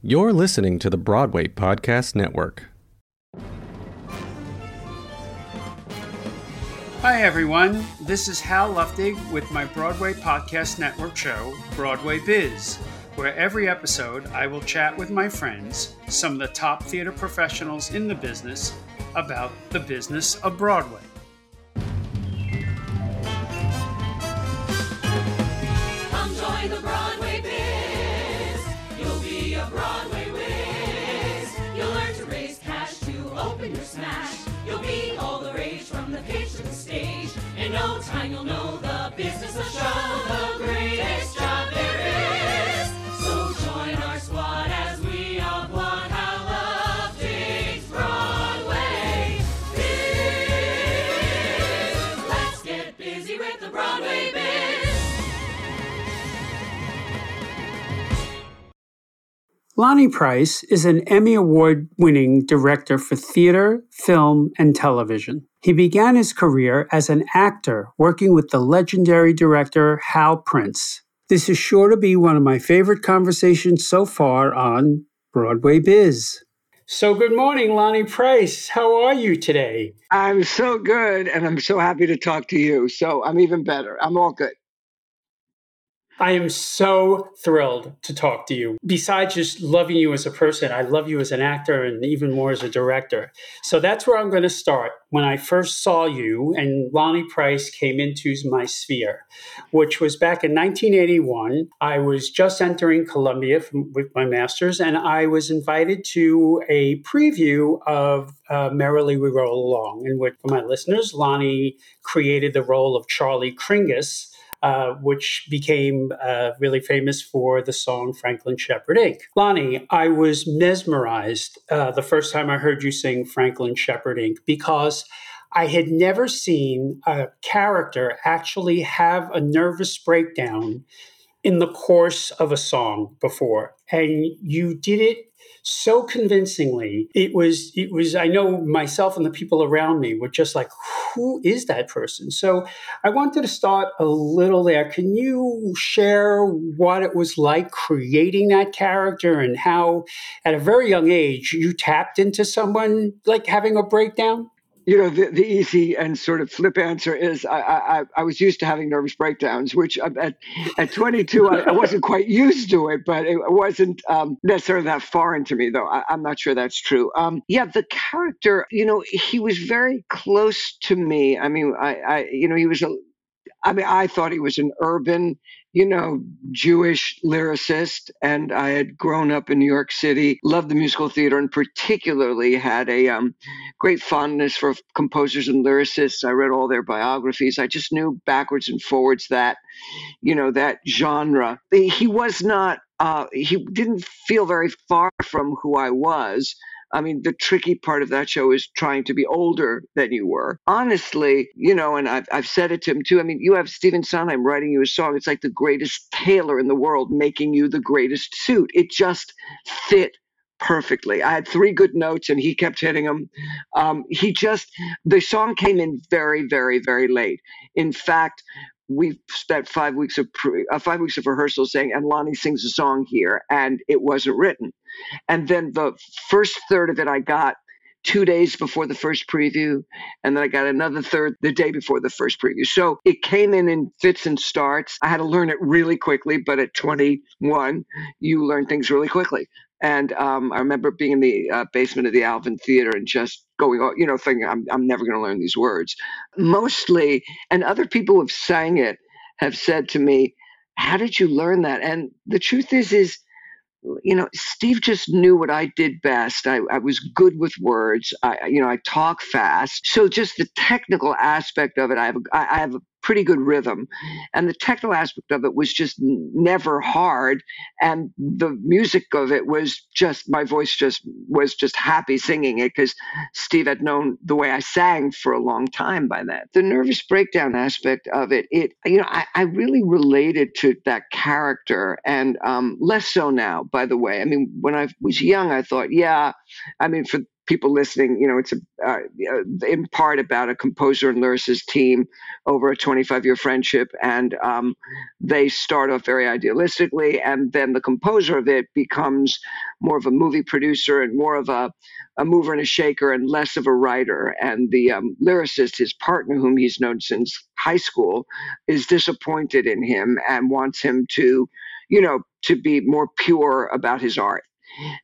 You're listening to the Broadway Podcast Network. Hi, everyone. This is Hal Luftig with my Broadway Podcast Network show, Broadway Biz, where every episode I will chat with my friends, some of the top theater professionals in the business, about the business of Broadway. Come join the Broadway smash. You'll be all the rage from the pitch to the stage. In no time, you'll know the business of show, the greatest job there is. Lonny Price is an Emmy Award winning director for theater, film, and television. He began his career as an actor working with the legendary director Hal Prince. This is sure to be one of my favorite conversations so far on Broadway Biz. So, good morning, Lonny Price. How are you today? I'm so good, and I'm so happy to talk to you. So I'm even better. I'm all good. I am so thrilled to talk to you. Besides just loving you as a person, I love you as an actor and even more as a director. So that's where I'm going to start. When I first saw you and Lonny Price came into my sphere, which was back in 1981, I was just entering Columbia from, with my master's, and I was invited to a preview of uh, Merrily We Roll Along, in which, for my listeners, Lonny created the role of Charley Kringas uh, which became uh, really famous for the song Franklin Shepard Inc. Lonny, I was mesmerized uh, the first time I heard you sing Franklin Shepard Inc. because I had never seen a character actually have a nervous breakdown in the course of a song before. And you did it so convincingly. It was, it was, I know myself and the people around me were just like, who is that person? So I wanted to start a little there. Can you share what it was like creating that character and how, at a very young age, you tapped into someone like having a breakdown? You know, the, the easy and sort of flip answer is I, I, I was used to having nervous breakdowns, which uh, at, at 22, I, I wasn't quite used to it, but it wasn't um, necessarily that foreign to me, though. I, I'm not sure that's true. Um, yeah, the character, you know, he was very close to me. I mean, I, I you know, he was a, I mean, I thought he was an urban, you know, Jewish lyricist, and I had grown up in New York City, loved the musical theater, and particularly had a um, great fondness for composers and lyricists. I read all their biographies. I just knew backwards and forwards that, you know, that genre. He was not. Uh, he didn't feel very far from who I was. I mean, the tricky part of that show is trying to be older than you were. Honestly, you know, and I've, I've said it to him too. I mean, you have Stephen Sondheim writing you a song. It's like the greatest tailor in the world making you the greatest suit. It just fit perfectly. I had three good notes and he kept hitting them. Um, he just, the song came in very, very, very late. In fact, we spent five weeks of pre, uh, five weeks of rehearsal saying, and Lonny sings a song here, and it wasn't written. And then the first third of it I got two days before the first preview, and then I got another third the day before the first preview. So it came in in fits and starts. I had to learn it really quickly, but at 21, you learn things really quickly. And um, I remember being in the uh, basement of the Alvin Theater and just going, you know, thinking, I'm, I'm never going to learn these words. Mostly, and other people who have sang it have said to me, how did you learn that? And the truth is, is you know, Steve just knew what I did best. I, I was good with words. I, you know, I talk fast. So just the technical aspect of it, I have, I have a pretty good rhythm, and the technical aspect of it was just never hard. And the music of it was just my voice just was just happy singing it because Steve had known the way I sang for a long time by that. The nervous breakdown aspect of it, it you know, I, I really related to that character, and um, less so now. By the way, I mean, when I was young, I thought, yeah, I mean, for people listening, you know, it's a, uh, in part about a composer and lyricist team over a 25 year friendship. And um, they start off very idealistically, and then the composer of it becomes more of a movie producer and more of a, a mover and a shaker and less of a writer. And the um, lyricist, his partner, whom he's known since high school, is disappointed in him and wants him to, you know, to be more pure about his art.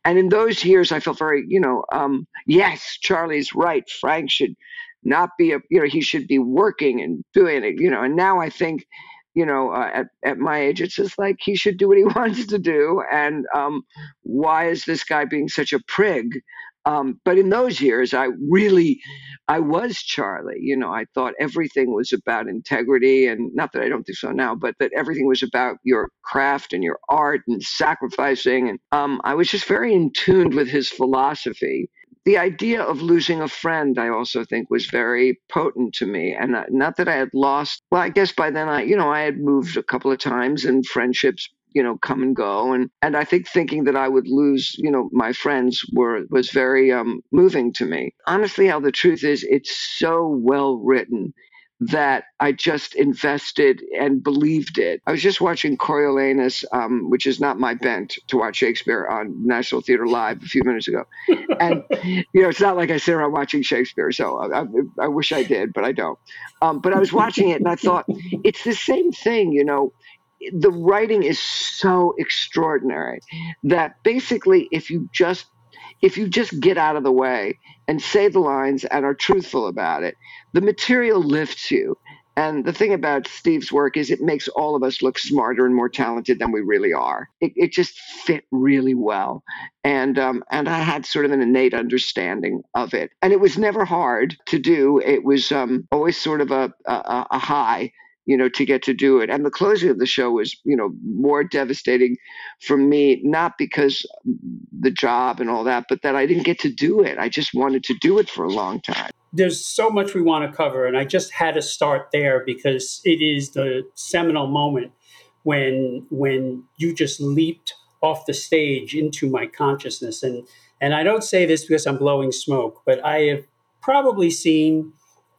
And in those years, I felt very, you know, um, yes, Charley's right. Frank should not be a, you know, he should be working and doing it, you know. And now I think, you know, uh, at at my age, it's just like he should do what he wants to do. And um, why is this guy being such a prig? Um, but in those years, I really, I was Charley. You know, I thought everything was about integrity, and not that I don't think so now, but that everything was about your craft and your art and sacrificing. And um, I was just very in tune with his philosophy. The idea of losing a friend, I also think, was very potent to me. And not that I had lost. Well, I guess by then I, you know, I had moved a couple of times, and friendships you know come and go and and i think thinking that i would lose you know my friends were was very um moving to me honestly how the truth is it's so well written that I just invested and believed it. I was just watching Coriolanus, um, which is not my bent to watch Shakespeare on National Theater Live a few minutes ago. And, you know, it's not like I sit around watching Shakespeare, so I, I, I wish I did, but I don't. Um, but I was watching it and I thought, it's the same thing, you know the writing is so extraordinary that basically if you just if you just get out of the way and say the lines and are truthful about it the material lifts you and the thing about Steve's work is it makes all of us look smarter and more talented than we really are. It, it just fit really well, and um, and I had sort of an innate understanding of it. And it was never hard to do. It was um, always sort of a, a, a high you know, to get to do it. And the closing of the show was, you know, more devastating for me, not because the job and all that, but that I didn't get to do it. I just wanted to do it for a long time. There's so much we want to cover, and I just had to start there because it is the seminal moment when when you just leaped off the stage into my consciousness. And and I don't say this because I'm blowing smoke, but I have probably seen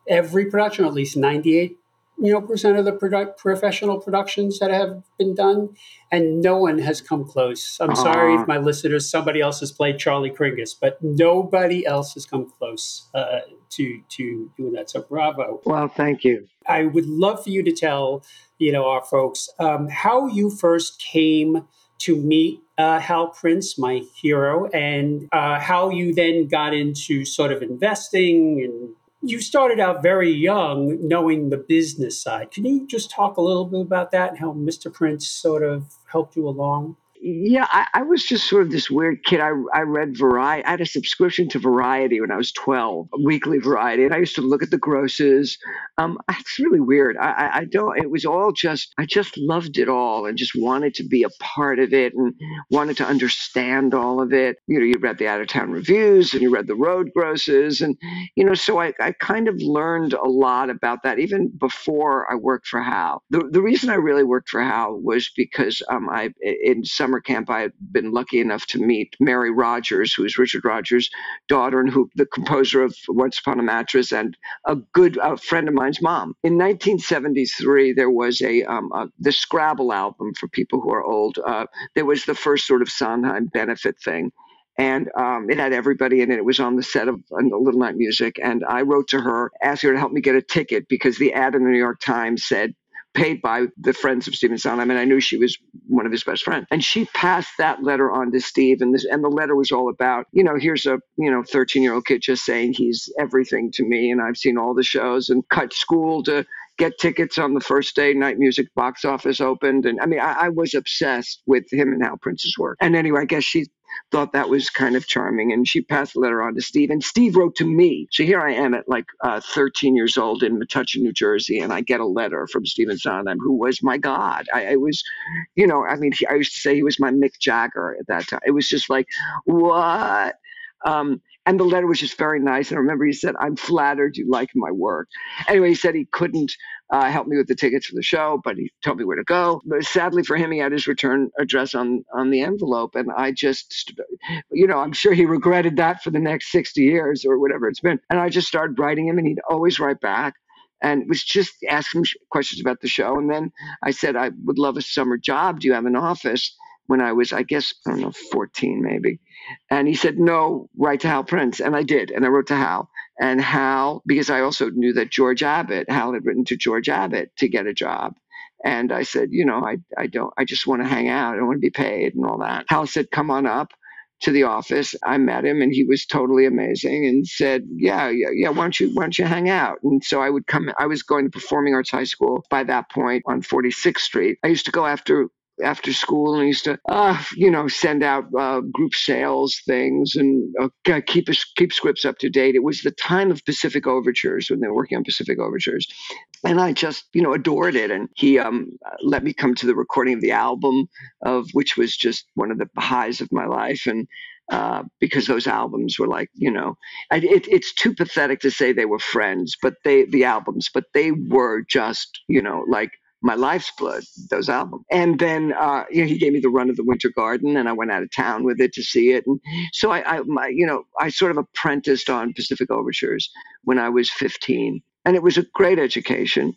every production, at least 98 you know percent of the produ- professional productions that have been done, and no one has come close. I'm uh sorry if my listeners somebody else has played Charley Kringas, but nobody else has come close uh, to to doing that. So bravo! Well, thank you. I would love for you to tell you know our folks um, how you first came to meet uh, Hal Prince, my hero, and uh, how you then got into sort of investing and you started out very young knowing the business side. Can you just talk a little bit about that and how Mr. Prince sort of helped you along? Yeah, I, I, was just sort of this weird kid. I, I read Variety. I had a subscription to Variety when I was 12, weekly Variety. And I used to look at the grosses. Um, it's really weird. I, I, don't, it was all just, I just loved it all and just wanted to be a part of it and wanted to understand all of it. You know, you read the out of town reviews and you read the road grosses. And, you know, so I, I kind of learned a lot about that even before I worked for Hal. The, the reason I really worked for Hal was because um, I, in summer summer camp, I had been lucky enough to meet Mary Rodgers, who is Richard Rodgers' daughter and who the composer of Once Upon a Mattress and a good a friend of mine's mom. In 1973, there was a, um, a the Scrabble album for people who are old. Uh, there was the first sort of Sondheim benefit thing and um, it had everybody in it. It was on the set of uh, Little Night Music, and I wrote to her, asked her to help me get a ticket because the ad in the New York Times said paid by the friends of Stephen Sondheim, and I knew she was one of his best friends. And she passed that letter on to Steve, and this and the letter was all about, you know, here's a you know 13 year old kid just saying he's everything to me, and I've seen all the shows and cut school to get tickets on the first day night music box office opened and i mean I, I, was obsessed with him and how prince's work and anyway i guess she thought that was kind of charming. And she passed the letter on to Steve. And Steve wrote to me. So here I am at like uh, 13 years old in Metuchen, New Jersey, and I get a letter from Stephen Sondheim, who was my God. I, I was, you know, I mean, he, I used to say he was my Mick Jagger at that time. It was just like, what? Um, and the letter was just very nice. And I remember he said, I'm flattered you like my work. Anyway, he said he couldn't uh, help me with the tickets for the show, but he told me where to go. But sadly for him, he had his return address on, on the envelope. And I just, you know, I'm sure he regretted that for the next 60 years or whatever it's been. And I just started writing him, and he'd always write back and was just asking questions about the show. And then I said, I would love a summer job. Do you have an office? When I was, I guess, I don't know, 14 maybe. And he said, No, write to Hal Prince. And I did. And I wrote to Hal. And Hal, because I also knew that George Abbott, Hal had written to George Abbott to get a job. And I said, you know, I, I don't, I just want to hang out. I don't want to be paid and all that. Hal said, come on up to the office. I met him and he was totally amazing and said, yeah, yeah, yeah, why don't you, why don't you hang out? And so I would come, I was going to Performing Arts High School by that point on 46th Street. I used to go after after school and used to, uh, you know, send out uh, group sales things and uh, keep keep scripts up to date. It was the time of Pacific Overtures when they were working on Pacific Overtures, and I just, you know, adored it. And he um, let me come to the recording of the album, of which was just one of the highs of my life. And uh, because those albums were like, you know, it, it's too pathetic to say they were friends, but they the albums, but they were just, you know, like my life's blood, those albums. And then uh, you know, he gave me the run of the Winter Garden, and I went out of town with it to see it. And so I, I my, you know, I sort of apprenticed on Pacific Overtures when I was 15, and it was a great education.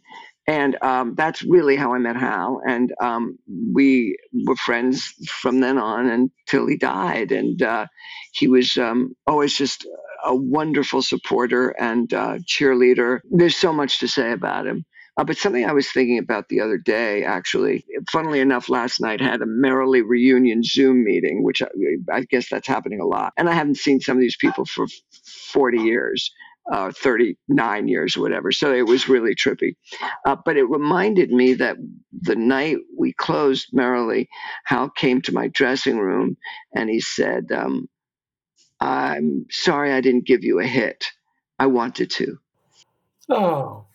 And um, that's really how I met Hal. And um, we were friends from then on until he died. And uh, he was um, always just a wonderful supporter and uh, cheerleader. There's so much to say about him. Uh, but something I was thinking about the other day, actually, funnily enough, last night had a Merrily reunion Zoom meeting, which I, I guess that's happening a lot. And I haven't seen some of these people for 40 years. Uh, 39 years whatever. So it was really trippy. Uh, but it reminded me that the night we closed Merrily, Hal came to my dressing room and he said, um, I'm sorry I didn't give you a hit. I wanted to. Oh,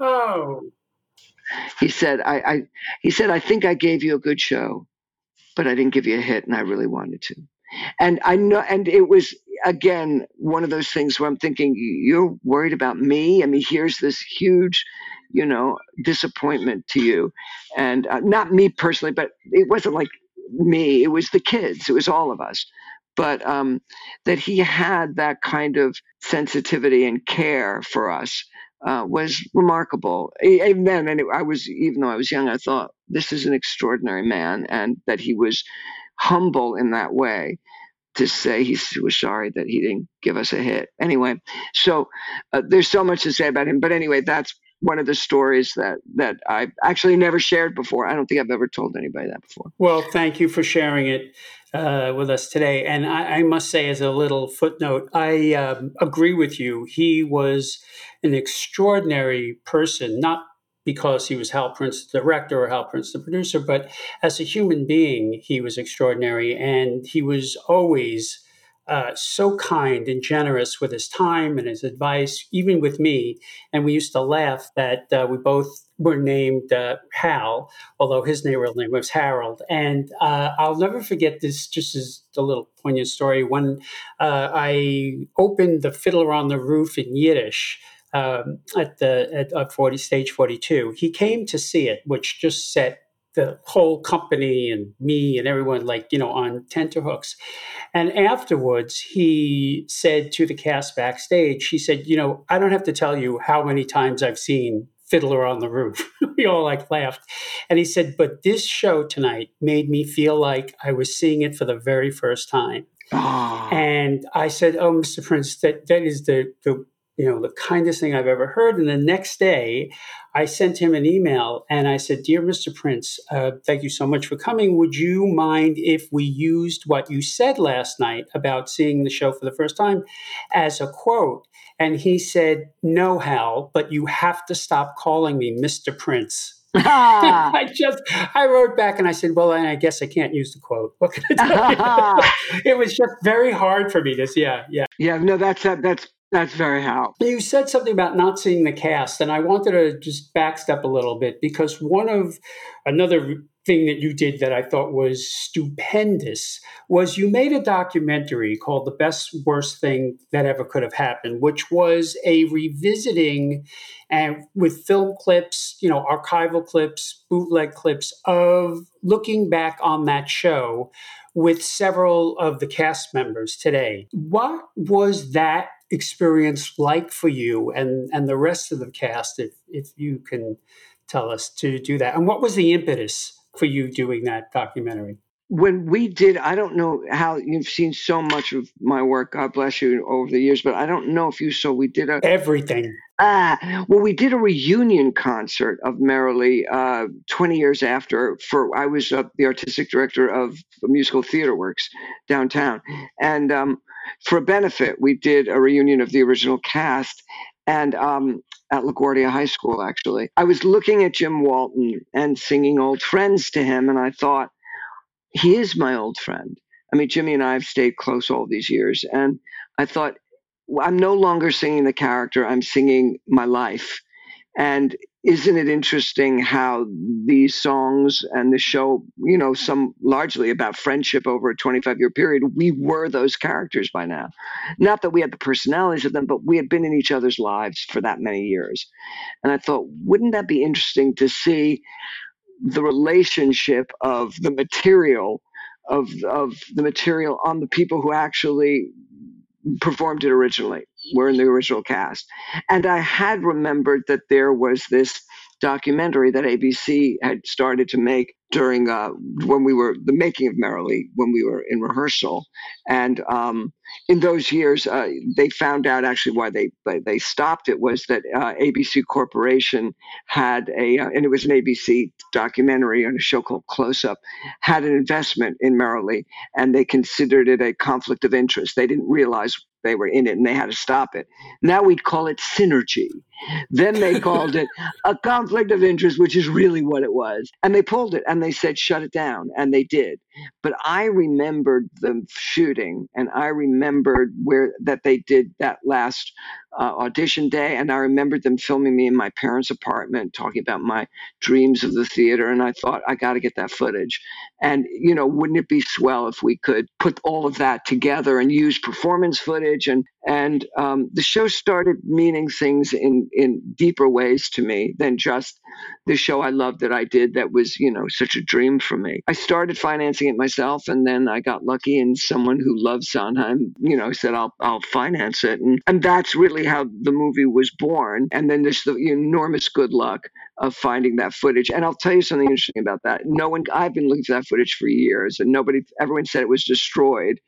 Oh. He said, I, I he said, I think I gave you a good show, but I didn't give you a hit and I really wanted to. And I know and it was again one of those things where I'm thinking, you're worried about me? I mean, here's this huge, you know, disappointment to you. And uh, not me personally, but it wasn't like me, it was the kids, it was all of us but um, that he had that kind of sensitivity and care for us uh, was remarkable. Even then, and I was, even though I was young, I thought this is an extraordinary man, and that he was humble in that way to say he was sorry that he didn't give us a hit. Anyway, so uh, there's so much to say about him. But anyway, that's one of the stories that that I actually never shared before. I don't think I've ever told anybody that before. Well, thank you for sharing it uh, with us today. And I, I, must say, as a little footnote, I um, agree with you. He was an extraordinary person, not because he was Hal Prince, the director, or Hal Prince, the producer, but as a human being, he was extraordinary. And he was always uh, so kind and generous with his time and his advice, even with me. And we used to laugh that uh, we both were named uh, Hal, although his real name was Harold. And uh, I'll never forget this, just as a little poignant story. When uh, I opened the Fiddler on the Roof in Yiddish, um, at the at, at 40 stage 42 he came to see it which just set the whole company and me and everyone like you know on tenterhooks and afterwards he said to the cast backstage he said you know i don't have to tell you how many times i've seen fiddler on the roof. We all like laughed. And he said but this show tonight made me feel like i was seeing it for the very first time. Oh. and i said oh mr prince that that is the the you know, the kindest thing I've ever heard. And the next day, I sent him an email and I said, Dear Mr. Prince, uh, thank you so much for coming. Would you mind if we used what you said last night about seeing the show for the first time as a quote? And he said, No, Hal, but you have to stop calling me Mr. Prince. I just I wrote back and I said, "Well, I guess I can't use the quote. What can I tell you?" it was just very hard for me to, yeah, yeah, yeah. No, that's that's that's very how. You said something about not seeing the cast, and I wanted to just backstep a little bit because one of another thing that you did that I thought was stupendous was you made a documentary called The Best Worst Thing That Ever Could Have Happened, which was a revisiting and with film clips, you know, archival clips, bootleg clips of looking back on that show with several of the cast members today. What was that experience like for you and, and the rest of the cast, if, if you can tell us to do that? And what was the impetus for you doing that documentary? when we did, I don't know how you've seen so much of my work. God bless you over the years, but I don't know if you saw. We did a everything. Ah, well, we did a reunion concert of Merrily uh, 20 years after. For I was uh, the artistic director of musical Theater Works downtown, and um, for a benefit, we did a reunion of the original cast. And um, at LaGuardia High School, actually, I was looking at Jim Walton and singing old friends to him, and I thought he is my old friend. I mean, Jimmy and I have stayed close all these years. And I thought, I'm no longer singing the character, I'm singing my life. And isn't it interesting how these songs and the show, you know, some largely about friendship over a 25 year period, we were those characters by now. Not that we had the personalities of them, but we had been in each other's lives for that many years. And I thought, wouldn't that be interesting to see the relationship of the material of of the material on the people who actually performed it originally were in the original cast and i had remembered that there was this documentary that abc had started to make during uh, when we were the making of merrily when we were in rehearsal and um, in those years, uh, they found out actually why they they stopped it was that uh, ABC Corporation had a uh, and it was an ABC documentary on a show called Close Up had an investment in Merrily and they considered it a conflict of interest. They didn't realize they were in it and they had to stop it. Now we'd call it synergy. Then they called it a conflict of interest, which is really what it was. And they pulled it and they said, shut it down. And they did. But I remembered the shooting and I remembered where that they did that last uh, audition day. And I remembered them filming me in my parents' apartment, talking about my dreams of the theater. And I thought, I got to get that footage. And, you know, wouldn't it be swell if we could put all of that together and use performance footage? And, and um, the show started meaning things in, in deeper ways to me than just the show I loved that I did that was, you know, such a dream for me. I started financing it myself and then I got lucky and someone who loves Sondheim, you know, said I'll I'll finance it. And and that's really how the movie was born. And then there's the enormous good luck of finding that footage. And I'll tell you something interesting about that. No one I've been looking for that footage for years and nobody everyone said it was destroyed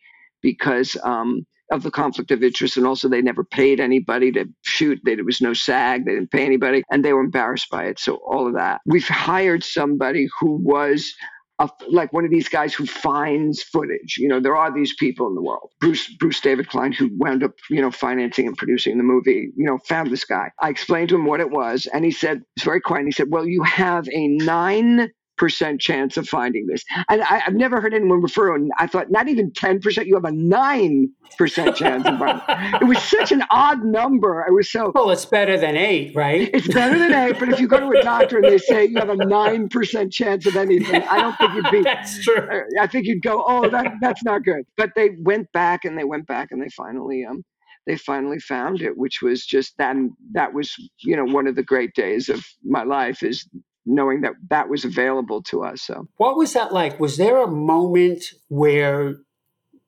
because um of the conflict of interest, and also they never paid anybody to shoot. There was no SAG. They didn't pay anybody, and they were embarrassed by it. So all of that. We've hired somebody who was a, like one of these guys who finds footage. You know, there are these people in the world. Bruce Bruce David Klein, who wound up, you know, financing and producing the movie, you know, found this guy. I explained to him what it was, and he said, it's very quiet. And He said, "Well, you have a nine percent chance of finding this. And I, have never heard anyone refer to it. I thought not even ten percent. You have a nine percent chance of finding. It was such an odd number. It was so. Well, it's better than eight, right? It's better than eight. But if you go to a doctor and they say you have a nine percent chance of anything, I don't think you'd be. that's true. I think you'd go, oh, that that's not good. But they went back and they went back and they finally um they finally found it, which was just that. That was, you know, one of the great days of my life is knowing that that was available to us. So, what was that like? Was there a moment where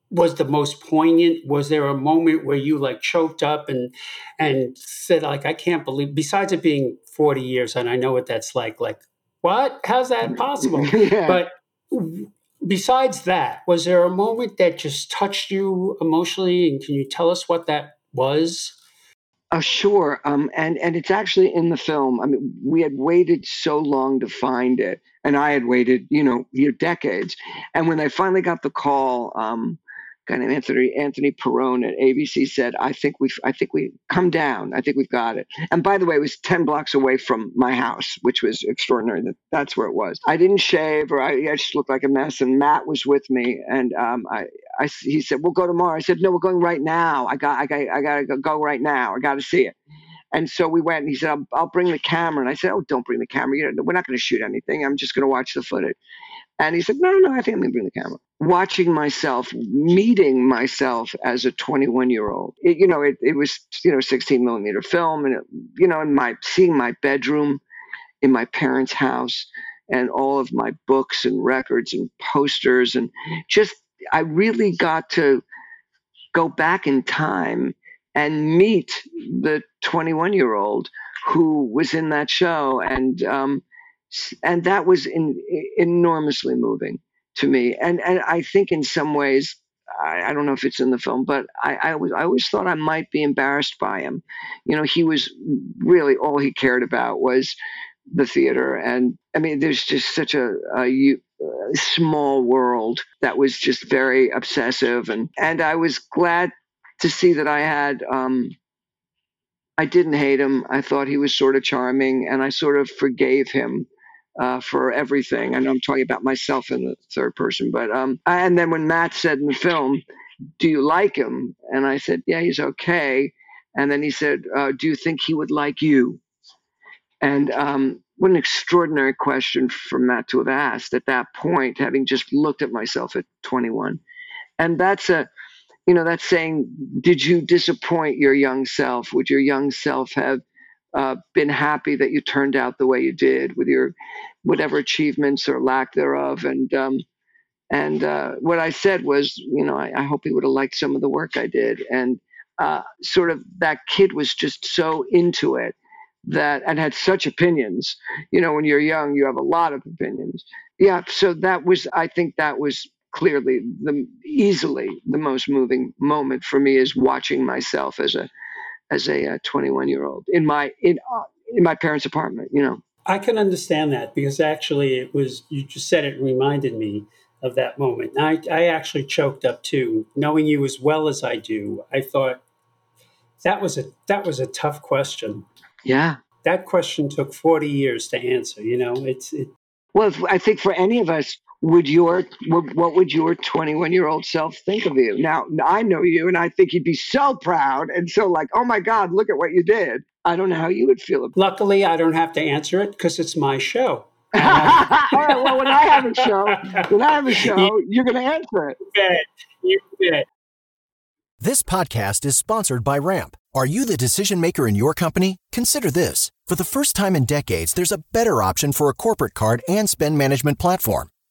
was the most poignant? Was there a moment where you like choked up and and said like, I can't believe? Besides it being forty years, and I know what that's like. Like, what? How's that possible? yeah. But besides that, was there a moment that just touched you emotionally? And can you tell us what that was? Uh, sure. Um, and, and it's actually in the film. I mean, we had waited so long to find it, and I had waited, you know, decades. And when I finally got the call, um, guy named Anthony Anthony Perrone at ABC said, "I think we've I think we come down. I think we've got it." And by the way, it was ten blocks away from my house, which was extraordinary. That that's where it was. I didn't shave, or I, I just looked like a mess. And Matt was with me, and um, I, I he said, "We'll go tomorrow." I said, "No, we're going right now. I got I got I got to go right now. I got to see it." And so we went, and he said, I'll, I'll, bring the camera. And I said, Oh, don't bring the camera. You know, We're not going to shoot anything. I'm just going to watch the footage. And he said, No, no, I think I'm going to bring the camera. Watching myself, meeting myself as a 21 year old, you know, it, it was, you know, 16 millimeter film. And, it, you know, and my seeing my bedroom in my parents' house and all of my books and records and posters and just I really got to go back in time and meet the 21 year old who was in that show. And, um, and that was in, enormously moving to me. And, and I think in some ways, I, I, don't know if it's in the film, but I, I, was I always thought I might be embarrassed by him. You know, he was really all he cared about was the theater, and I mean, there's just such a, a, a small world that was just very obsessive, and and I was glad to see that I had. Um, I didn't hate him. I thought he was sort of charming, and I sort of forgave him uh, for everything. I know I'm talking about myself in the third person, but um, and then when Matt said in the film, "Do you like him?" and I said, "Yeah, he's okay," and then he said, uh, "Do you think he would like you?" And um, what an extraordinary question for Matt to have asked at that point, having just looked at myself at 21, and that's a you know that's saying did you disappoint your young self would your young self have uh, been happy that you turned out the way you did with your whatever achievements or lack thereof. And um, and uh, what I said was, you know, I, I, hope he would have liked some of the work I did. And uh, sort of that kid was just so into it that and had such opinions. You know, when you're young, you have a lot of opinions. Yeah. So that was, I think, that was clearly the easily the most moving moment for me is watching myself as a as a 21 year old in my in uh, in my parents' apartment. You know, I can understand that because actually it was you just said it reminded me of that moment. I I actually choked up too, knowing you as well as I do. I thought that was a that was a tough question. Yeah, that question took 40 years to answer. You know, it's it, well, I think for any of us, would your what would your 21 year old self think of you? Now i know you and i think he'd be so proud and so like oh my god look at what you did. I don't know how you would feel about luckily i don't have to answer it because it's my show. All right well when i have a show when i have a show you're going to answer it. You bet. you bet. this podcast is sponsored by ramp. Are you the decision maker in your company? Consider this. For the first time in decades there's a better option for a corporate card and spend management platform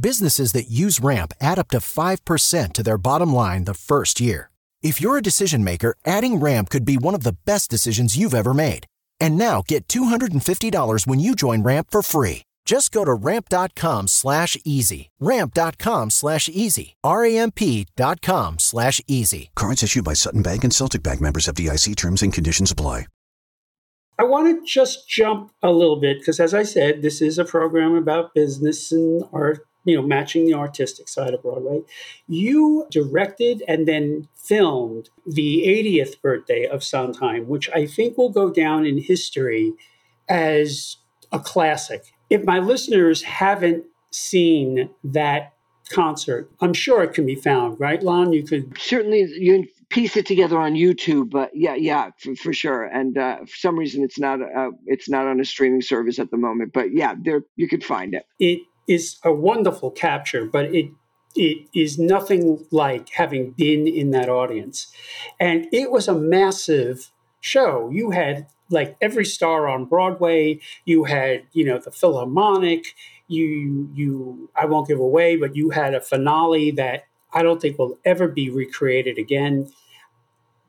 Businesses that use Ramp add up to 5% to their bottom line the first year. If you're a decision maker, adding Ramp could be one of the best decisions you've ever made. And now get $250 when you join Ramp for free. Just go to ramp.com slash easy. Ramp.com slash easy. R-A-M-P.com slash easy. Cards issued by Sutton Bank and Celtic Bank members FDIC terms and conditions apply. I want to just jump a little bit because, as I said, this is a program about business and art you know, matching the artistic side of Broadway. You directed and then filmed the 80th birthday of Sondheim, which I think will go down in history as a classic. If my listeners haven't seen that concert, I'm sure it can be found, right, Lon? You could certainly you piece it together on YouTube, but yeah, yeah, for, for sure. And uh, for some reason, it's not uh, it's not on a streaming service at the moment, but yeah, there you could find it. It is a wonderful capture, but it it is nothing like having been in that audience. And it was a massive show. You had like every star on Broadway, you had, you know, the Philharmonic, you you I won't give away, but you had a finale that I don't think will ever be recreated again.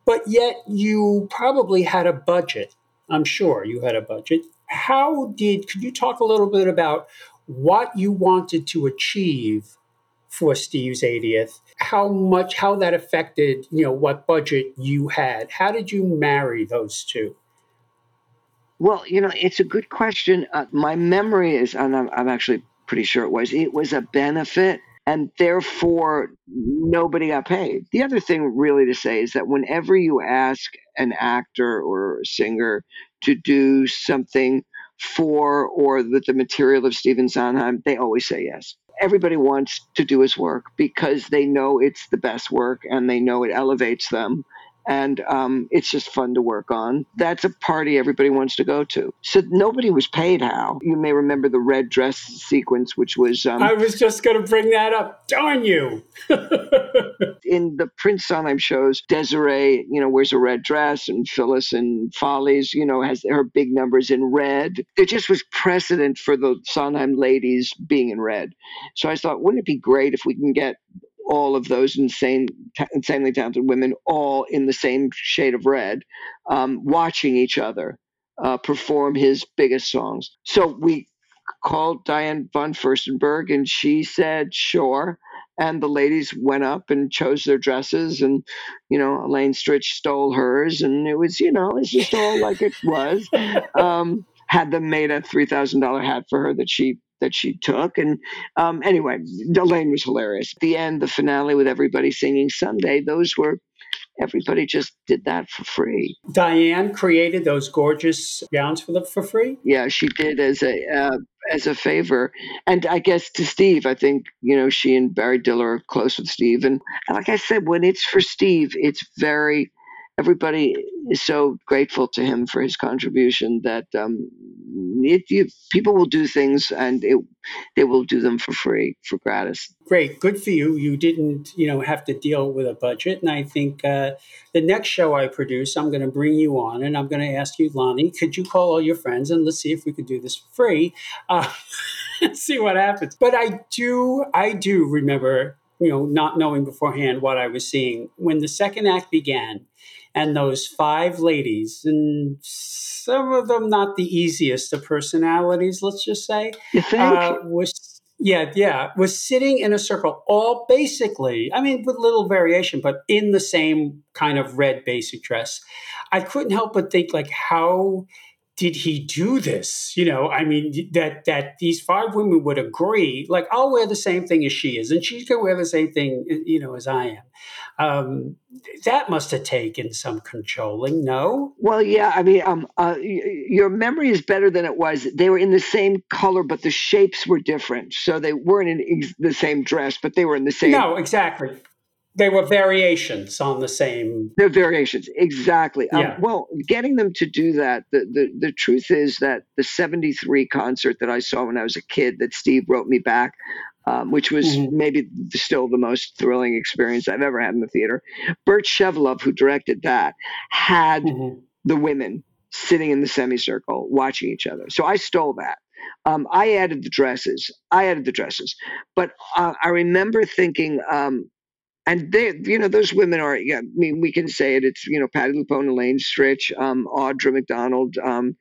But yet you probably had a budget. I'm sure you had a budget. How did could you talk a little bit about what you wanted to achieve for Steve's 80th, how much, how that affected, you know, what budget you had. How did you marry those two? Well, you know, it's a good question. Uh, my memory is, and I'm, I'm actually pretty sure it was, it was a benefit and therefore nobody got paid. The other thing, really, to say is that whenever you ask an actor or a singer to do something for or with the material of Stephen Sondheim, they always say yes. Everybody wants to do his work because they know it's the best work and they know it elevates them. And um, it's just fun to work on. That's a party everybody wants to go to. So nobody was paid. How you may remember the red dress sequence, which was um, I was just going to bring that up. Darn you! in the Prince Sondheim shows. Desiree, you know, wears a red dress, and Phyllis and Follies, you know, has her big numbers in red. It just was precedent for the Sondheim ladies being in red. So I thought, wouldn't it be great if we can get all of those insane, insanely talented women all in the same shade of red, um, watching each other uh, perform his biggest songs. So we called Diane von Furstenberg, and she said, "Sure." And the ladies went up and chose their dresses, and you know, Elaine Stritch stole hers, and it was, you know, it's just all like it was. Um, had them made a three thousand dollar hat for her that she that she took. And um, anyway, Elaine was hilarious. At the end, the finale with everybody singing Sunday, those were everybody just did that for free. Diane created those gorgeous gowns for them for free. Yeah, she did as a uh, as a favor, and I guess to Steve. I think you know she and Barry Diller are close with Steve, and like I said, when it's for Steve, it's very everybody is so grateful to him for his contribution that um, you, people will do things and it, they will do them for free, for gratis. Great, good for you. You didn't, you know, have to deal with a budget, and I think uh, the next show I produce, I'm going to bring you on, and I'm going to ask you, Lonny, could you call all your friends and let's see if we could do this for free, uh, see what happens. But I do, I do remember, you know, not knowing beforehand what I was seeing when the second act began and those five ladies, and some of them not the easiest of personalities, let's just say, You think? uh, was yeah, yeah, was sitting in a circle, all basically, I mean, with little variation, but in the same kind of red basic dress. I couldn't help but think, like, how did he do this? You know, I mean, that that these five women would agree, like, I'll wear the same thing as she is, and she's gonna wear the same thing, you know, as I am. Um, that must have taken some controlling. No, Well, yeah, I mean, um, uh, y- your memory is better than it was. They were in the same color, but the shapes were different. So they weren't in ex- the same dress, but they were in the same. no, exactly. They were variations on the same. They're variations, exactly. Um, Yeah. well, getting them to do that, the, the, the truth is that the 73 concert that I saw when I was a kid that Steve wrote me back, um, which was Mhm. maybe still the most thrilling experience I've ever had in the theater. Burt Shevelove, who directed that, had Mhm. the women sitting in the semicircle watching each other. So I stole that. Um, I added the dresses. I added the dresses. But uh, I remember thinking, um, and they, you know, those women are, yeah, I mean, we can say it. It's, you know, Patti LuPone, Elaine Stritch, um, Audra McDonald, um,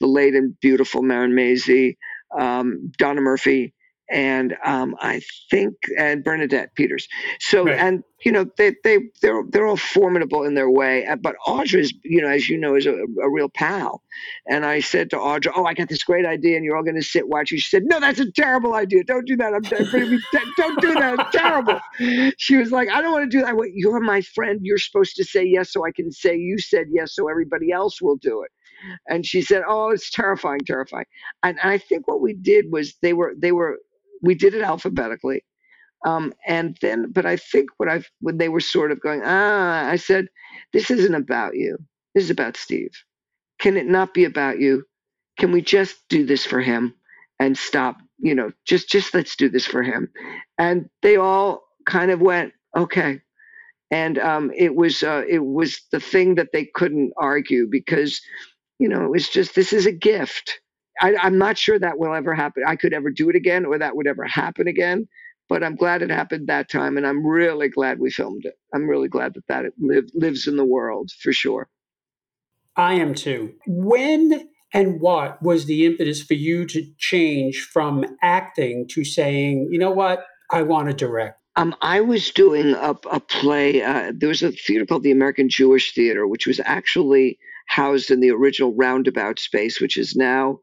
the late and beautiful Marin Mazzie, um, Donna Murphy, and um, I think and Bernadette Peters. So Right. and you know they they they're they're all formidable in their way. uh, But Audra's you know as you know is a, a real pal. And I said to Audra, "Oh, I got this great idea, and you're all going to sit watching." She said, "No, that's a terrible idea. Don't do that. I'm, I'm going to be dead. Don't do that. It's terrible." She was like, "I don't want to do that." Went, "You're my friend. You're supposed to say yes, so I can say you said yes, so everybody else will do it." And she said, "Oh, it's terrifying, terrifying." And I think what we did was they were they were we did it alphabetically. Um, and then, but I think what I've, when they were sort of going, ah, I said, this isn't about you. This is about Steve. Can it not be about you? Can we just do this for him and stop, you know, just, just let's do this for him. And they all kind of went, okay. And um, it was, uh, it was the thing that they couldn't argue because, you know, it was just, this is a gift. I, I'm not sure that will ever happen. I could ever do it again or that would ever happen again. But I'm glad it happened that time, and I'm really glad we filmed it. I'm really glad that that live, lives in the world for sure. I am too. When and what was the impetus for you to change from acting to saying, you know what, I want to direct? Um, I was doing a, a play. Uh, there was a theater called the American Jewish Theater, which was actually housed in the original Roundabout space, which is now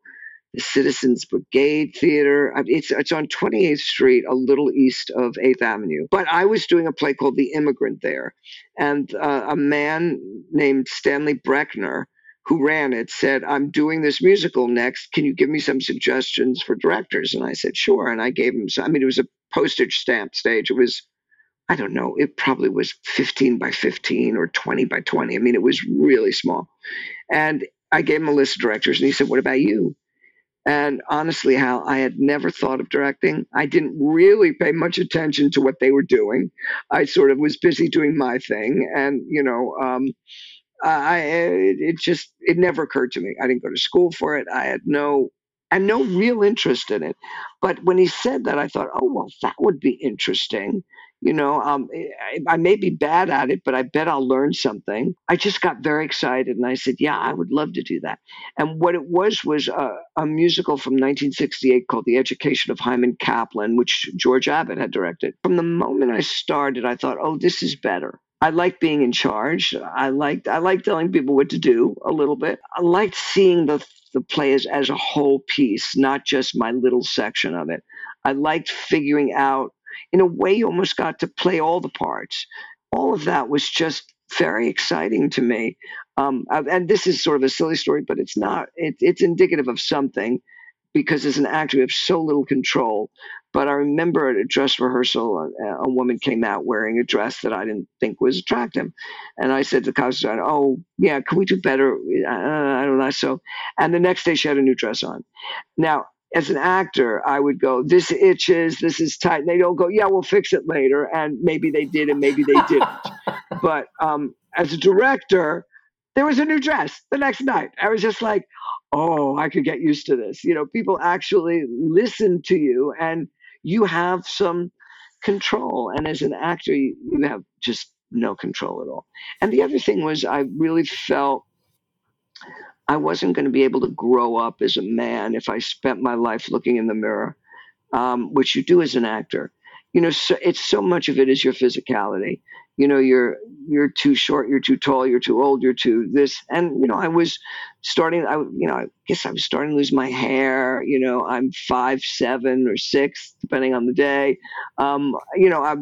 the Citizens Brigade Theater. It's it's on 28th Street, a little east of 8th Avenue. But I was doing a play called The Immigrant there, and uh, a man named Stanley Brechner, who ran it, said, "I'm doing this musical next. Can you give me some suggestions for directors?" And I said, "Sure." And I gave him. Some, I mean, it was a postage stamp stage. It was I don't know, it probably was 15 by 15 or 20 by 20. I mean, it was really small. And I gave him a list of directors and he said, What about you? And honestly, Hal, I had never thought of directing. I didn't really pay much attention to what they were doing. I sort of was busy doing my thing. And, you know, um, I, it, it just, it never occurred to me. I didn't go to school for it. I had no and no real interest in it. But when he said that, I thought, oh, well, that would be interesting. You know, um, I, I may be bad at it, but I bet I'll learn something. I just got very excited and I said, yeah, I would love to do that. And what it was was a, a musical from 1968 called The Education of Hyman Kaplan, which George Abbott had directed. From the moment I started, I thought, oh, this is better. I like being in charge. I liked I like telling people what to do a little bit. I liked seeing the the play as, as a whole piece, not just my little section of it. I liked figuring out, in a way, you almost got to play all the parts. All of that was just very exciting to me. Um, and this is sort of a silly story, but it's not. It, it's indicative of something because as an actor, you have so little control. But I remember at a dress rehearsal, a, a, woman came out wearing a dress that I didn't think was attractive. And I said to the costume designer, Oh, yeah, can we do better? Uh, I don't know. So, and the next day she had a new dress on. Now, as an actor, I would go, This itches, this is tight. And they don't go, Yeah, we'll fix it later. And maybe they did, and maybe they didn't. but um, as a director, there was a new dress the next night. I was just like, oh, I could get used to this. You know, people actually listen to you and you have some control. And as an actor, you, you have just no control at all. And the other thing was, I really felt I wasn't going to be able to grow up as a man if I spent my life looking in the mirror, um, which you do as an actor. You know, so it's so much of it is your physicality you know you're you're too short you're too tall you're too old you're too this and you know i was starting i you know i guess i was starting to lose my hair you know i'm five seven or six depending on the day um, you know I,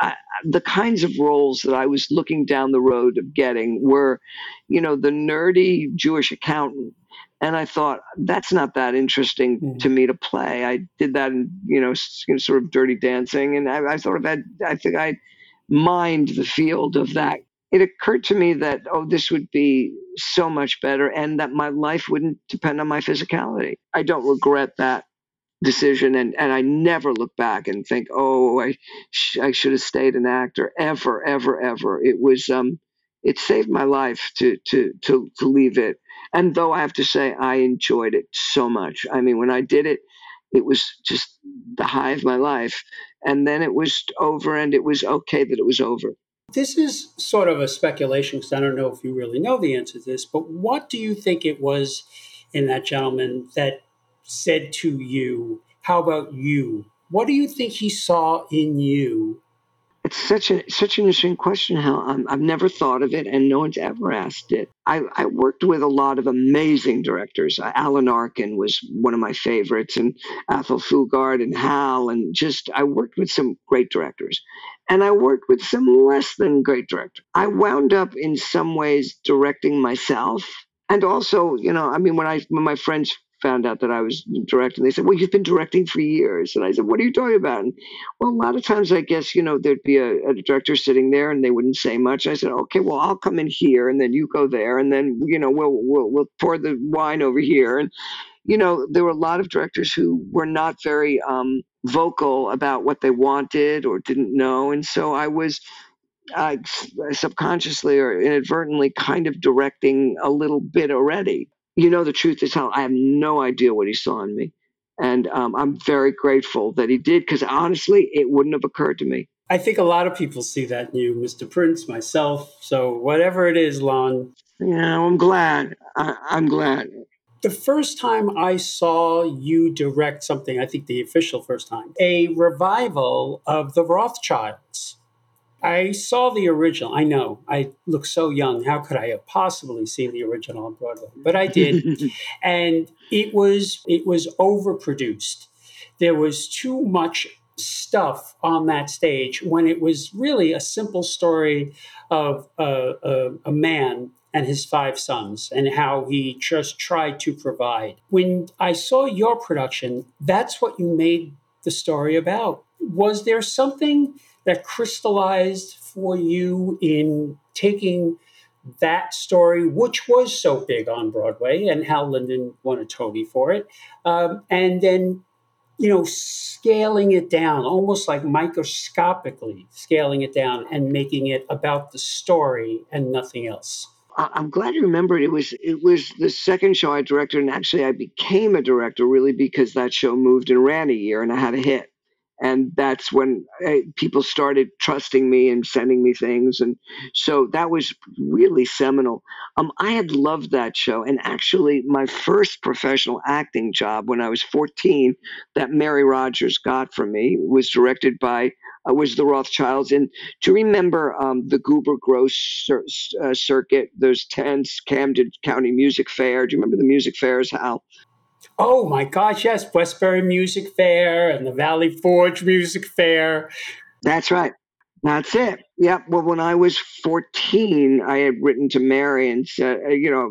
I, the kinds of roles that i was looking down the road of getting were you know the nerdy jewish accountant and I thought that's not that interesting mm. to me to play. I did that in you know sort of Dirty Dancing, and I, I sort of had I think I mined the field of that. It occurred to me that, oh, this would be so much better and that my life wouldn't depend on my physicality. I don't regret that decision and, and I never look back and think, oh, I, sh- I should have stayed an actor ever, ever, ever. It was, um, it saved my life to, to, to, to leave it. And though I have to say, I enjoyed it so much. I mean, when I did it, it was just the high of my life. And then it was over, and it was okay that it was over. This is sort of a speculation because I don't know if you really know the answer to this, but what do you think it was in that gentleman that said to you, How about you? What do you think he saw in you it's such a such an interesting question, Hal. i have never thought of it, and no one's ever asked it. I, I worked with a lot of amazing directors. Uh, Alan Arkin was one of my favorites, and Athol Fugard and Hal, and just I worked with some great directors, and I worked with some less than great directors. I wound up in some ways directing myself, and also, you know, I mean, when I when my friends found out that I was directing, they said, Well, you've been directing for years. And I said, What are you talking about? And, well, a lot of times, I guess, you know, there'd be a, a, director sitting there and they wouldn't say much. I said, Okay, well, I'll come in here and then you go there and then, you know, we'll, we'll, we'll pour the wine over here. And, you know, there were a lot of directors who were not very um, vocal about what they wanted or didn't know. And so I was. Uh, subconsciously or inadvertently kind of directing a little bit already you know, the truth is, Hal I have no idea what he saw in me. And um, I'm very grateful that he did because honestly, it wouldn't have occurred to me. I think a lot of people see that in you, Mr. Prince, myself. So, whatever it is, Lon. Yeah, I'm glad. I, I'm glad. The first time I saw you direct something, I think the official first time, a revival of The Rothschilds. I saw the original. I know I look so young. How could I have possibly seen the original on Broadway? But I did, and it was it was overproduced. There was too much stuff on that stage when it was really a simple story of a, a, a man and his five sons and how he just tried to provide. When I saw your production, that's what you made the story about. Was there something that crystallized for you in taking that story, which was so big on Broadway, and Hal Linden won a Tony for it, um, and then you know scaling it down, almost like microscopically scaling it down and making it about the story and nothing else. I'm glad you remembered. It was it was the second show I directed, and actually I became a director really because that show moved and ran a year, and I had a hit, and that's when uh, people started trusting me and sending me things, and so that was really seminal. Um, I had loved that show, and actually my first professional acting job when I was 14, that Mary Rodgers got for me was directed by uh, was the Rothschilds. And you remember um, the Guber Gross cir- uh, circuit, those 10 Camden County Music Fair? Do you remember the music fairs, Hal? Oh my gosh, yes, Westbury Music Fair and the Valley Forge Music Fair. That's right. That's it. Yeah. Well, when I was 14, I had written to Mary and said, uh, you know,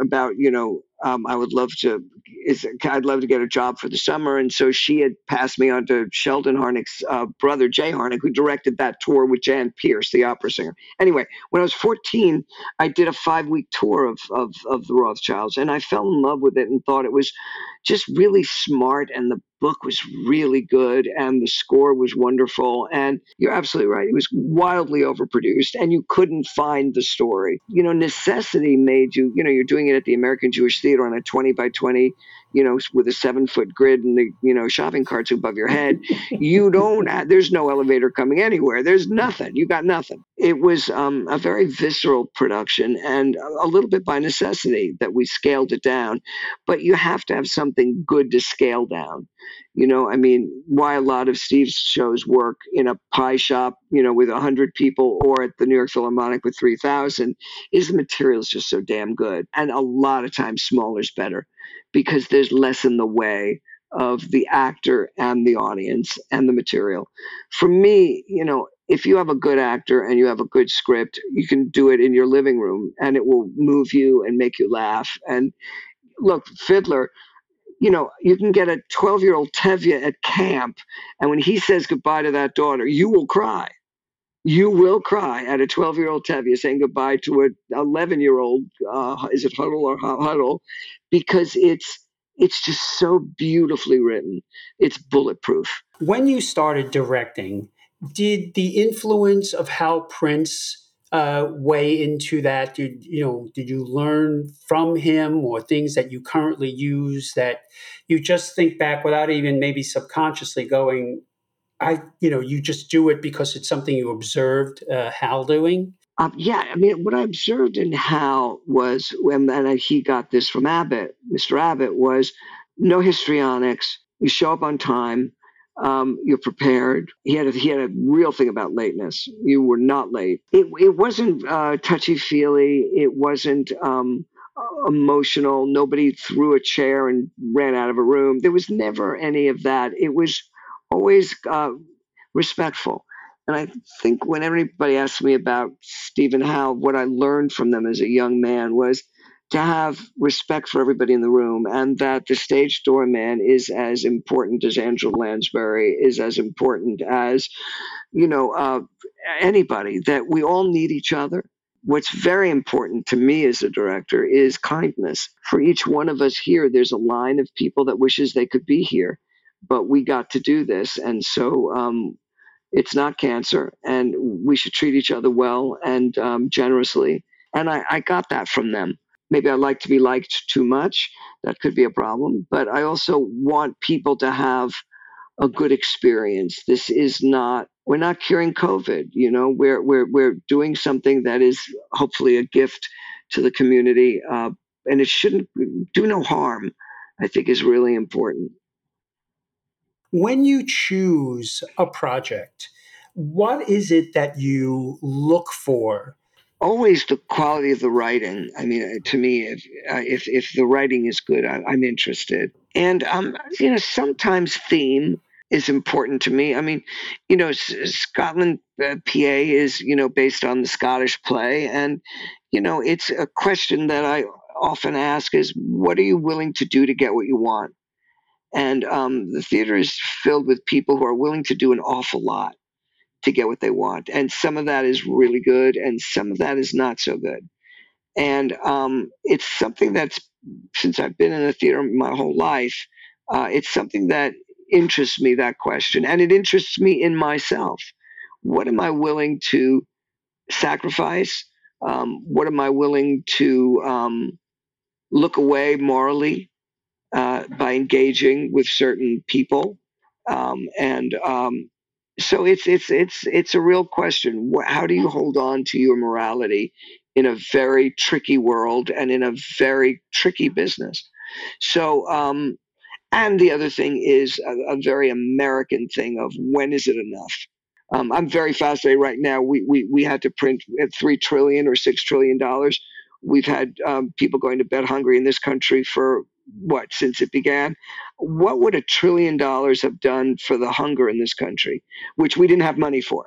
about, you know, um, I would love to, is, I'd love to get a job for the summer. And so she had passed me on to Sheldon Harnick's uh, brother, Jay Harnick, who directed that tour with Jan Peerce, the opera singer. Anyway, when I was 14, I did a five week tour of, of, of the Rothschilds and I fell in love with it and thought it was just really smart and the book was really good and the score was wonderful. And you're absolutely right. It was wildly overproduced and you couldn't find the story. You know, necessity made you, you know, you're doing it at the American Jewish Theater on a 20 by 20, you know, with a seven foot grid and the, you know, shopping carts above your head. You don't, have, there's no elevator coming anywhere. There's nothing. You got nothing. It was um, a very visceral production and a little bit by necessity that we scaled it down. But you have to have something good to scale down. You know, I mean, why a lot of Steve's shows work in a pie shop, you know, with 100 people or at the New York Philharmonic with 3,000 is the material is just so damn good. And a lot of times smaller is better because there's less in the way of the actor and the audience and the material. For me, you know, if you have a good actor and you have a good script, you can do it in your living room and it will move you and make you laugh. And look, Fiddler, you know, you can get a 12 year old Tevye at camp, and when he says goodbye to that daughter, you will cry. You will cry at a 12 year old Tevye saying goodbye to an 11 year old, uh, is it Huddle or Huddle? Because it's it's just so beautifully written. It's bulletproof. When you started directing, did the influence of Hal Prince uh, weigh into that? Did you know? Did you learn from him, or things that you currently use that you just think back without even maybe subconsciously going? I, you know, you just do it because it's something you observed uh, Hal doing. Um, yeah, I mean, what I observed in Hal was when and he got this from Abbott, Mr. Abbott, was no histrionics. You show up on time. Um, you're prepared. He had a, he had a real thing about lateness. You were not late. It it wasn't uh, touchy feely. It wasn't um, emotional. Nobody threw a chair and ran out of a room. There was never any of that. It was always uh, respectful. And I think when everybody asks me about Steve and Hal, what I learned from them as a young man was to have respect for everybody in the room and that the stage doorman is as important as Angela Lansbury, is as important as, you know, uh, anybody, that we all need each other. What's very important to me as a director is kindness. For each one of us here, there's a line of people that wishes they could be here, but we got to do this. And so um, it's not cancer, and we should treat each other well and um, generously. And I, I got that from them. Maybe I like to be liked too much. That could be a problem. But I also want people to have a good experience. This is not we're not curing COVID. You know, we're we're we're doing something that is hopefully a gift to the community, uh, and it shouldn't do no harm. I think is really important. When you choose a project, what is it that you look for? Always the quality of the writing. I mean, uh, to me, if uh, if if the writing is good, I, I'm interested. And um, you know, sometimes theme is important to me. I mean, you know, S- Scotland uh, PA is you know based on the Scottish play, and you know, it's a question that I often ask is, what are you willing to do to get what you want? And um, the theater is filled with people who are willing to do an awful lot to get what they want. And some of that is really good, and some of that is not so good. And um, it's something that's, since I've been in the theater my whole life, uh, it's something that interests me, that question. And it interests me in myself. What am I willing to sacrifice? Um, what am I willing to um, look away morally uh, by engaging with certain people? Um, and um, so it's it's it's it's a real question. How do you hold on to your morality in a very tricky world and in a very tricky business? So, um, and the other thing is a, a, very American thing of when is it enough? Um, I'm very fascinated right now. We, we we had to print at three trillion or six trillion dollars. We've had um, people going to bed hungry in this country for what since it began? What would a trillion dollars have done for the hunger in this country which we didn't have money for?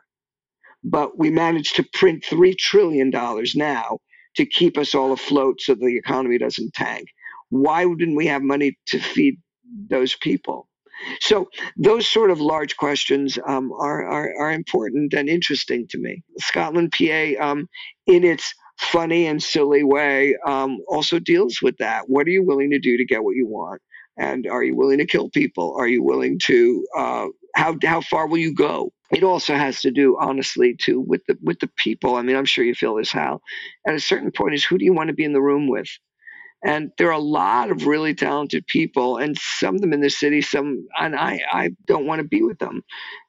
But we managed to print $3 trillion now to keep us all afloat so the economy doesn't tank. Why didn't we have money to feed those people? So those sort of large questions um, are, are, are important and interesting to me. Scotland pa um, in its funny and silly way um, also deals with that. What are you willing to do to get what you want? And are you willing to kill people? Are you willing to uh, how how far will you go? It also has to do, honestly, too, with the with the people. I mean, I'm sure you feel this, Hal. At a certain point, is who do you want to be in the room with? And there are a lot of really talented people, and some of them in the city. Some, and I, I don't want to be with them.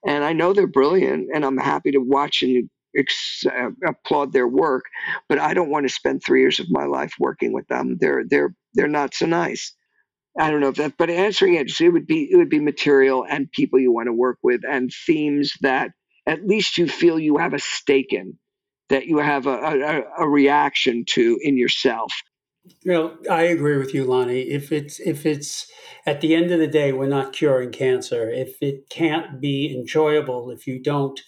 And I know they're brilliant, and I'm happy to watch and ex- uh, applaud their work, but I don't want to spend three years of my life working with them. They're they're they're not so nice. I don't know if that, but answering it, it would be it would be material and people you want to work with and themes that at least you feel you have a stake in, that you have a, a, a reaction to in yourself. You know, I agree with you, Lonny. If it's if it's at the end of the day, we're not curing cancer. If it can't be enjoyable, if you don't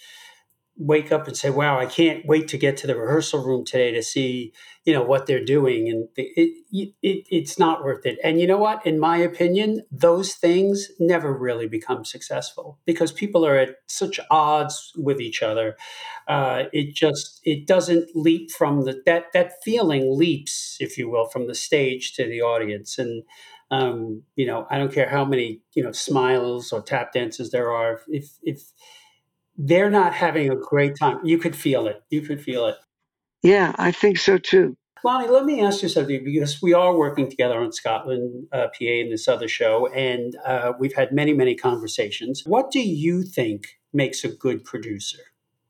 wake up and say, "Wow, I can't wait to get to the rehearsal room today to see, you know, what they're doing," and it, it, it's not worth it. And you know what? In my opinion, those things never really become successful because people are at such odds with each other. Uh, it just it doesn't leap from the that that feeling leaps, if you will, from the stage to the audience and. Um, you know, I don't care how many you know smiles or tap dances there are. If if they're not having a great time. You could feel it. You could feel it. Yeah, I think so too. Lonny, let me ask you something because we are working together on Scotland uh, PA in this other show, and uh, we've had many, many conversations. What do you think makes a good producer?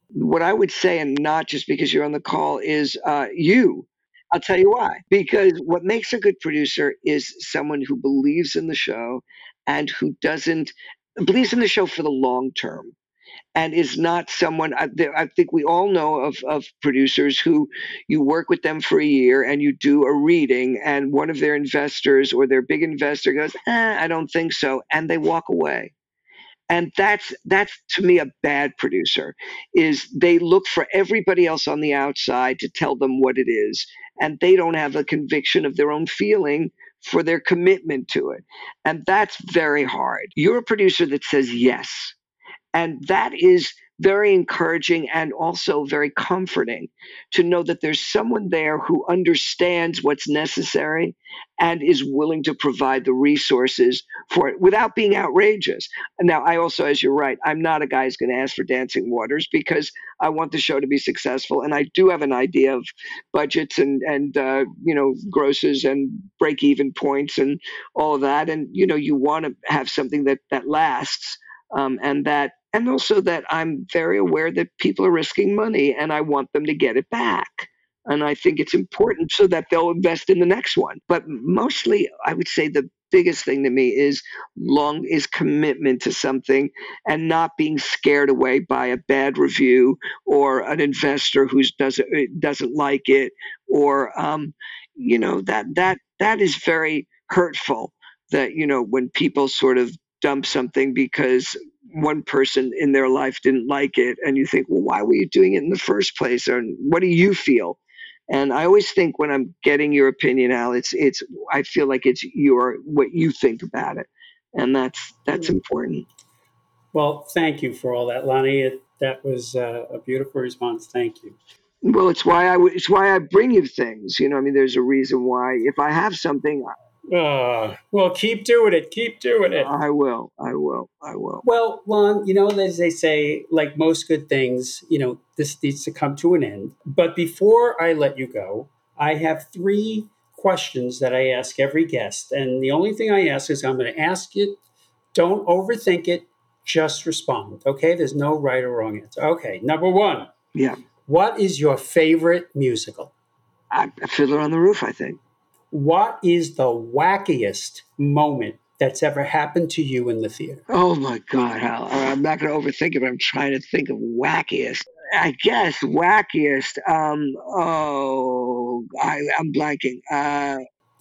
What I would say, and not just because you're on the call, is uh, you. I'll tell you why. Because what makes a good producer is someone who believes in the show and who doesn't believes in the show for the long term and is not someone I, I, think we all know of, of producers who you work with them for a year and you do a reading and one of their investors or their big investor goes eh, i don't think so and they walk away. And that's that's to me a bad producer is they look for everybody else on the outside to tell them what it is and they don't have a conviction of their own feeling for their commitment to it. And that's very hard. You're a producer that says yes and that is very encouraging and also very comforting to know that there's someone there who understands what's necessary and is willing to provide the resources for it without being outrageous. Now, I also, as you're right, I'm not a guy who's going to ask for dancing waters because I want the show to be successful, and I do have an idea of budgets and and uh, you know grosses and break even points and all of that, and you know you want to have something that that lasts um, and that and also that I'm very aware that people are risking money and I want them to get it back. And I think it's important so that they'll invest in the next one. But mostly, I would say the biggest thing to me is long is commitment to something and not being scared away by a bad review or an investor who doesn't doesn't like it or um, you know that that that is very hurtful. That you know when people sort of dump something because one person in their life didn't like it and you think well why were you doing it in the first place and what do you feel and i always think when i'm getting your opinion Hal it's it's i feel like it's your what you think about it and that's that's mm. important well thank you for all that Lonny it, that was uh, a beautiful response. Thank you. Well, it's why I w- it's why I bring you things. You know, I mean, there's a reason why. If I have something, Uh, well, keep doing it. Keep doing it. I will. I will. I will. Well, Lon, you know, as they say, like most good things, you know, this needs to come to an end. But before I let you go, I have three questions that I ask every guest. And the only thing I ask is I'm going to ask it. Don't overthink it. Just respond. Okay. There's no right or wrong answer. Okay. Number one Yeah. What is your favorite musical? I, Fiddler on the Roof. I think. What is the wackiest moment that's ever happened to you in the theater? Oh my God, Hal. I'm not going to overthink it, but I'm trying to think of wackiest. I guess wackiest. Um. Oh, I, I'm blanking. Uh.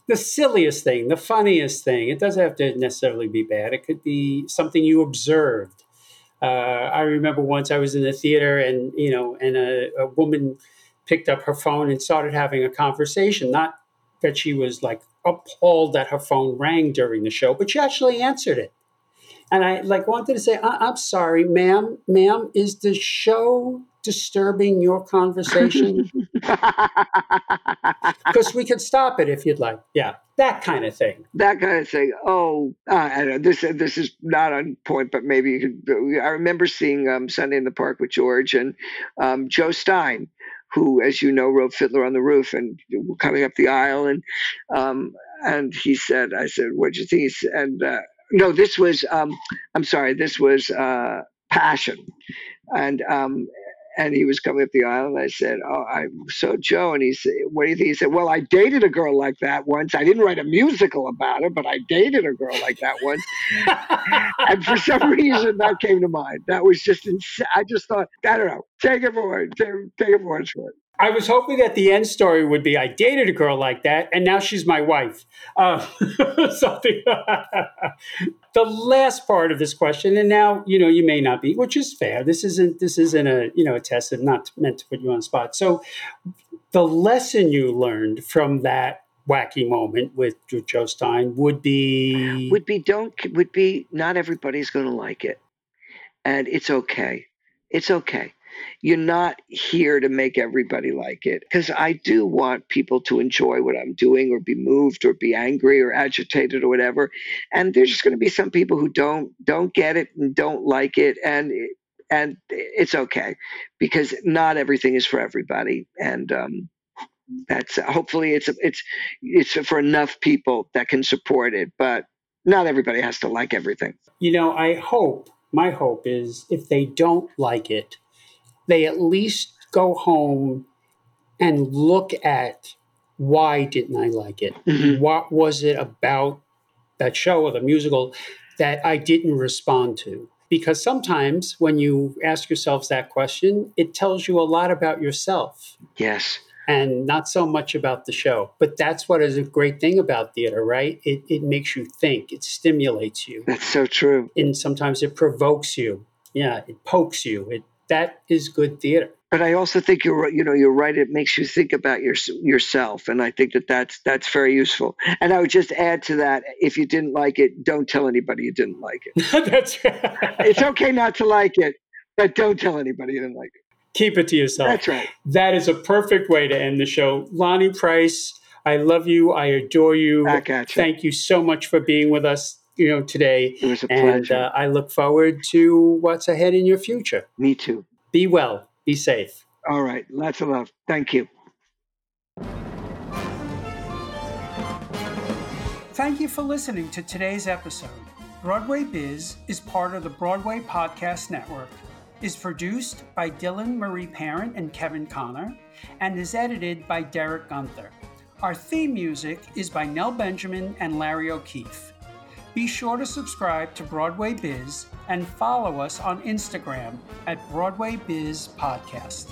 the silliest thing, the funniest thing. It doesn't have to necessarily be bad. It could be something you observed. Uh, I remember once I was in the theater, and you know, and a, a woman picked up her phone and started having a conversation. Not that she was like appalled that her phone rang during the show, but she actually answered it. And I like wanted to say, I- I'm sorry, ma'am, ma'am, is the show disturbing your conversation? Because we could stop it if you'd like. Yeah, that kind of thing. that kind of thing. Oh, uh. This this is not on point, but maybe you could. I remember seeing um, Sunday in the Park with George and um, Joe Stein, who, as you know, wrote Fiddler on the Roof, and coming up the aisle, and um, and he said, I said, "What'd you think?" And uh, no, this was. Um, I'm sorry, this was uh, Passion, and um, and he was coming up the aisle, and I said, "Oh, I'm so Joe." And he said, "What do you think?" He said, "Well, I dated a girl like that once. I didn't write a musical about her, but I dated a girl like that once." and for some reason, that came to mind. That was just insane. I just thought, I don't know. Take it for it. Take, take it for worth. I was hoping that the end story would be I dated a girl like that, and now she's my wife. Uh, something. the last part of this question, and now you know you may not be, which is fair. This isn't this isn't a you know a test and not meant to put you on the spot. So, the lesson you learned from that wacky moment with Joe Stein would be Would be don't would be not everybody's going to like it, and it's okay. It's okay. You're not here to make everybody like it because I do want people to enjoy what I'm doing or be moved or be angry or agitated or whatever. And there's just going to be some people who don't don't get it and don't like it and and it's okay because not everything is for everybody and um that's hopefully it's it's it's for enough people that can support it but not everybody has to like everything. you know, I hope, my hope is if they don't like it, they at least go home and look at why didn't I like it? Mhm. What was it about that show or the musical that I didn't respond to? Because sometimes when you ask yourselves that question, it tells you a lot about yourself Yes. and not so much about the show. But that's what is a great thing about theater, right? It, it makes you think, it stimulates you That's so true. and sometimes it provokes you. Yeah, it pokes you. It that is good theater. But I also think you're right. You know, you're right. It makes you think about your, yourself, and I think that that's that's very useful. And I would just add to that: if you didn't like it, don't tell anybody you didn't like it. that's right. It's okay not to like it, but don't tell anybody you didn't like it. Keep it to yourself. That's right. That is a perfect way to end the show. Lonny Price, I love you. I adore you. Back at you. Thank you so much for being with us. You know today, It was a and pleasure. uh, I look forward to what's ahead in your future. Me too. Be well. Be safe. All right. Lots of love. Thank you. Thank you for listening to today's episode. Broadway Biz is part of the Broadway Podcast Network, is produced by Dylan Marie Parent and Kevin Connor, and is edited by Derek Gunther. Our theme music is by Nell Benjamin and Larry O'Keefe. Be sure to subscribe to Broadway Biz and follow us on Instagram at Broadway Biz Podcast.